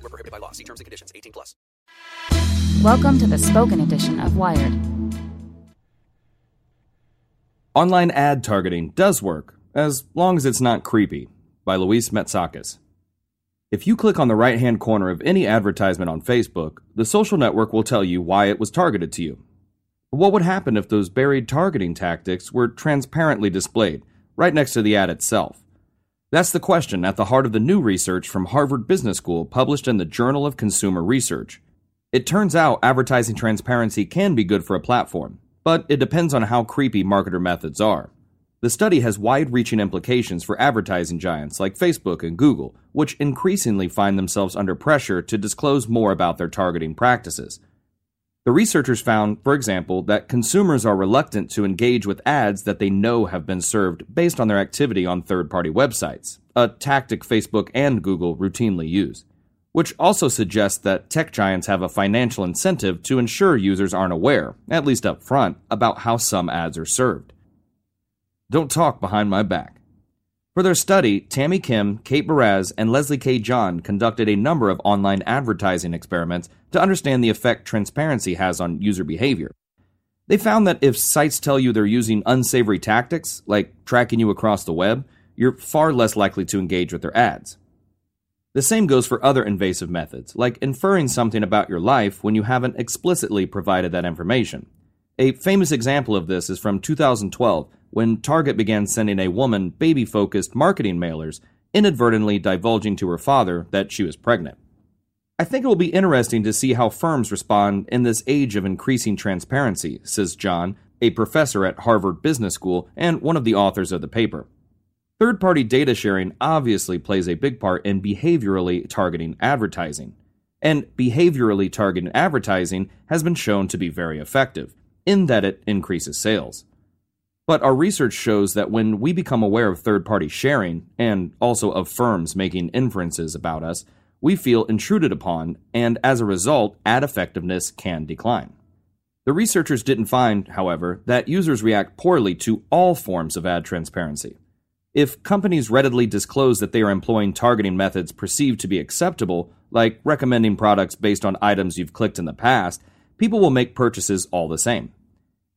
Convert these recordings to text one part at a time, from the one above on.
Void were prohibited by law. See terms and conditions. 18 plus. Welcome to the spoken edition of Wired. Online ad targeting does work, as long as it's not creepy, by Louise Matsakis. If you click on the right hand corner of any advertisement on Facebook, the social network will tell you why it was targeted to you. But what would happen if those buried targeting tactics were transparently displayed, right next to the ad itself? That's the question at the heart of the new research from Harvard Business School published in the Journal of Consumer Research. It turns out advertising transparency can be good for a platform, but it depends on how creepy marketer methods are. The study has wide reaching implications for advertising giants like Facebook and Google, which increasingly find themselves under pressure to disclose more about their targeting practices. The researchers found, for example, that consumers are reluctant to engage with ads that they know have been served based on their activity on third party websites, a tactic Facebook and Google routinely use, which also suggests that tech giants have a financial incentive to ensure users aren't aware, at least up front, about how some ads are served. Don't talk behind my back. For their study, Tami Kim, Kate Barasz, and Leslie K. John conducted a number of online advertising experiments to understand the effect transparency has on user behavior. They found that if sites tell you they're using unsavory tactics, like tracking you across the web, you're far less likely to engage with their ads. The same goes for other invasive methods, like inferring something about your life when you haven't explicitly provided that information. A famous example of this is from 2012 when Target began sending a woman baby focused marketing mailers, inadvertently divulging to her father that she was pregnant. I think it will be interesting to see how firms respond in this age of increasing transparency, says John, a professor at Harvard Business School and one of the authors of the paper. Third party data sharing obviously plays a big part in behaviorally targeting advertising. And behaviorally targeted advertising has been shown to be very effective, in that it increases sales. But our research shows that when we become aware of third party sharing, and also of firms making inferences about us, we feel intruded upon, and as a result, ad effectiveness can decline. The researchers didn't find, however, that users react poorly to all forms of ad transparency. If companies readily disclose that they are employing targeting methods perceived to be acceptable, like recommending products based on items you've clicked in the past, people will make purchases all the same.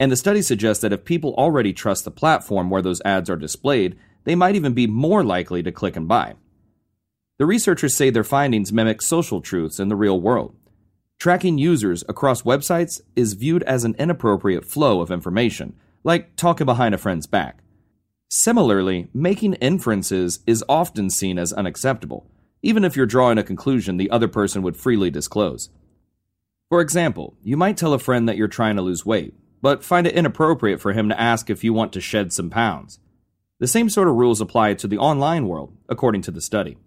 And the study suggests that if people already trust the platform where those ads are displayed, they might even be more likely to click and buy. The researchers say their findings mimic social truths in the real world. Tracking users across websites is viewed as an inappropriate flow of information, like talking behind a friend's back. Similarly, making inferences is often seen as unacceptable, even if you're drawing a conclusion the other person would freely disclose. For example, you might tell a friend that you're trying to lose weight, but find it inappropriate for him to ask if you want to shed some pounds. The same sort of rules apply to the online world, according to the study.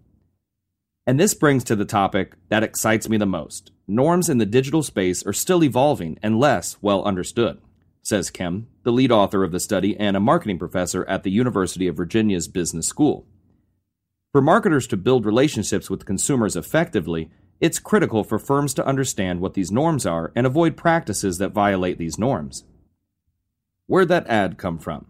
And this brings to the topic that excites me the most. Norms in the digital space are still evolving and less well understood, says Kim, the lead author of the study and a marketing professor at the University of Virginia's Business School. For marketers to build relationships with consumers effectively, it's critical for firms to understand what these norms are and avoid practices that violate these norms. Where'd that ad come from?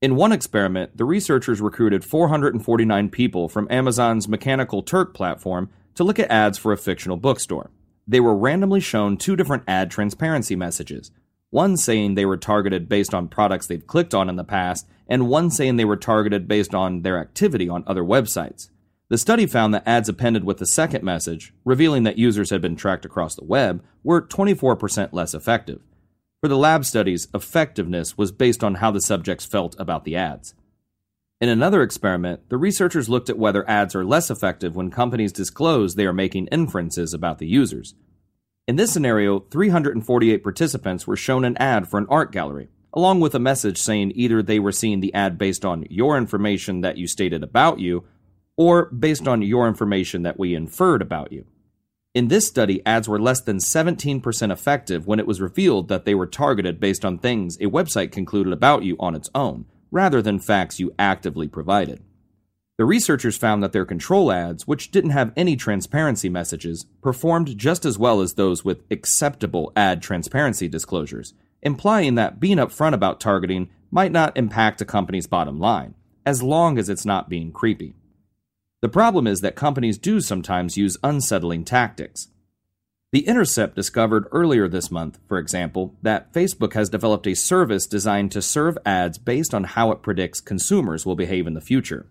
In one experiment, the researchers recruited 449 people from Amazon's Mechanical Turk platform to look at ads for a fictional bookstore. They were randomly shown two different ad transparency messages one saying they were targeted based on products they've clicked on in the past, and one saying they were targeted based on their activity on other websites. The study found that ads appended with the second message, revealing that users had been tracked across the web, were 24% less effective. For the lab studies, effectiveness was based on how the subjects felt about the ads. In another experiment, the researchers looked at whether ads are less effective when companies disclose they are making inferences about the users. In this scenario, 348 participants were shown an ad for an art gallery, along with a message saying either they were seeing the ad based on your information that you stated about you or based on your information that we inferred about you. In this study, ads were less than 17% effective when it was revealed that they were targeted based on things a website concluded about you on its own, rather than facts you actively provided. The researchers found that their control ads, which didn't have any transparency messages, performed just as well as those with acceptable ad transparency disclosures, implying that being upfront about targeting might not impact a company's bottom line, as long as it's not being creepy. The problem is that companies do sometimes use unsettling tactics. The Intercept discovered earlier this month, for example, that Facebook has developed a service designed to serve ads based on how it predicts consumers will behave in the future.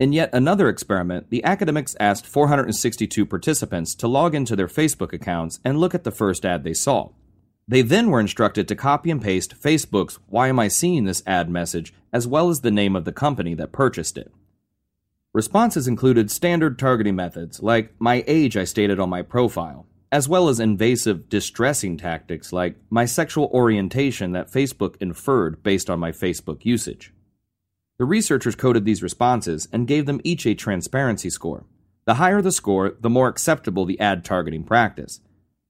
In yet another experiment, the academics asked 462 participants to log into their Facebook accounts and look at the first ad they saw. They then were instructed to copy and paste Facebook's Why Am I Seeing This ad message as well as the name of the company that purchased it. Responses included standard targeting methods, like my age I stated on my profile, as well as invasive, distressing tactics like my sexual orientation that Facebook inferred based on my Facebook usage. The researchers coded these responses and gave them each a transparency score. The higher the score, the more acceptable the ad targeting practice.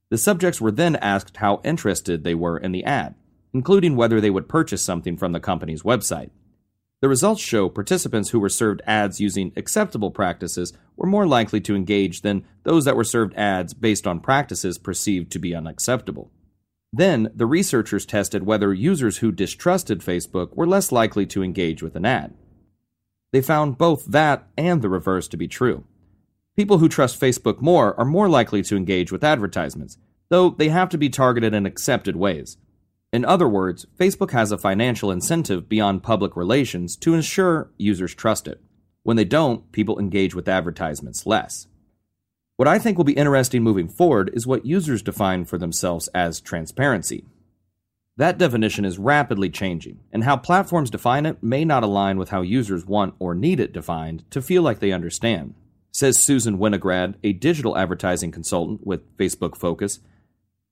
The subjects were then asked how interested they were in the ad, including whether they would purchase something from the company's website. The results show participants who were served ads using acceptable practices were more likely to engage than those that were served ads based on practices perceived to be unacceptable. Then, the researchers tested whether users who distrusted Facebook were less likely to engage with an ad. They found both that and the reverse to be true. People who trust Facebook more are more likely to engage with advertisements, though they have to be targeted in accepted ways. In other words, Facebook has a financial incentive beyond public relations to ensure users trust it. When they don't, people engage with advertisements less. What I think will be interesting moving forward is what users define for themselves as transparency. That definition is rapidly changing, and how platforms define it may not align with how users want or need it defined to feel like they understand, says Susan Wenograd, a digital advertising consultant with Facebook Focus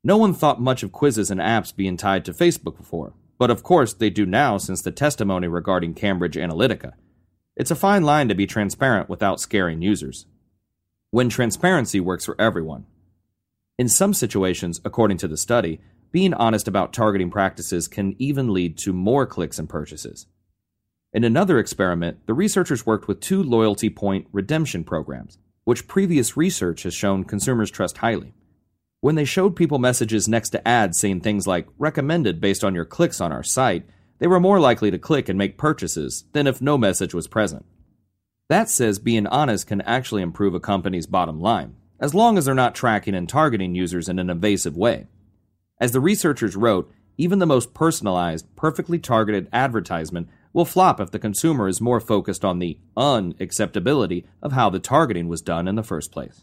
no one thought much of quizzes and apps being tied to Facebook before, but of course they do now since the testimony regarding Cambridge Analytica. It's a fine line to be transparent without scaring users. When transparency works for everyone. In some situations, according to the study, being honest about targeting practices can even lead to more clicks and purchases. In another experiment, the researchers worked with two loyalty point redemption programs, which previous research has shown consumers trust highly. When they showed people messages next to ads saying things like recommended based on your clicks on our site, they were more likely to click and make purchases than if no message was present. That says being honest can actually improve a company's bottom line, as long as they're not tracking and targeting users in an invasive way. As the researchers wrote, even the most personalized, perfectly targeted advertisement will flop if the consumer is more focused on the unacceptability of how the targeting was done in the first place.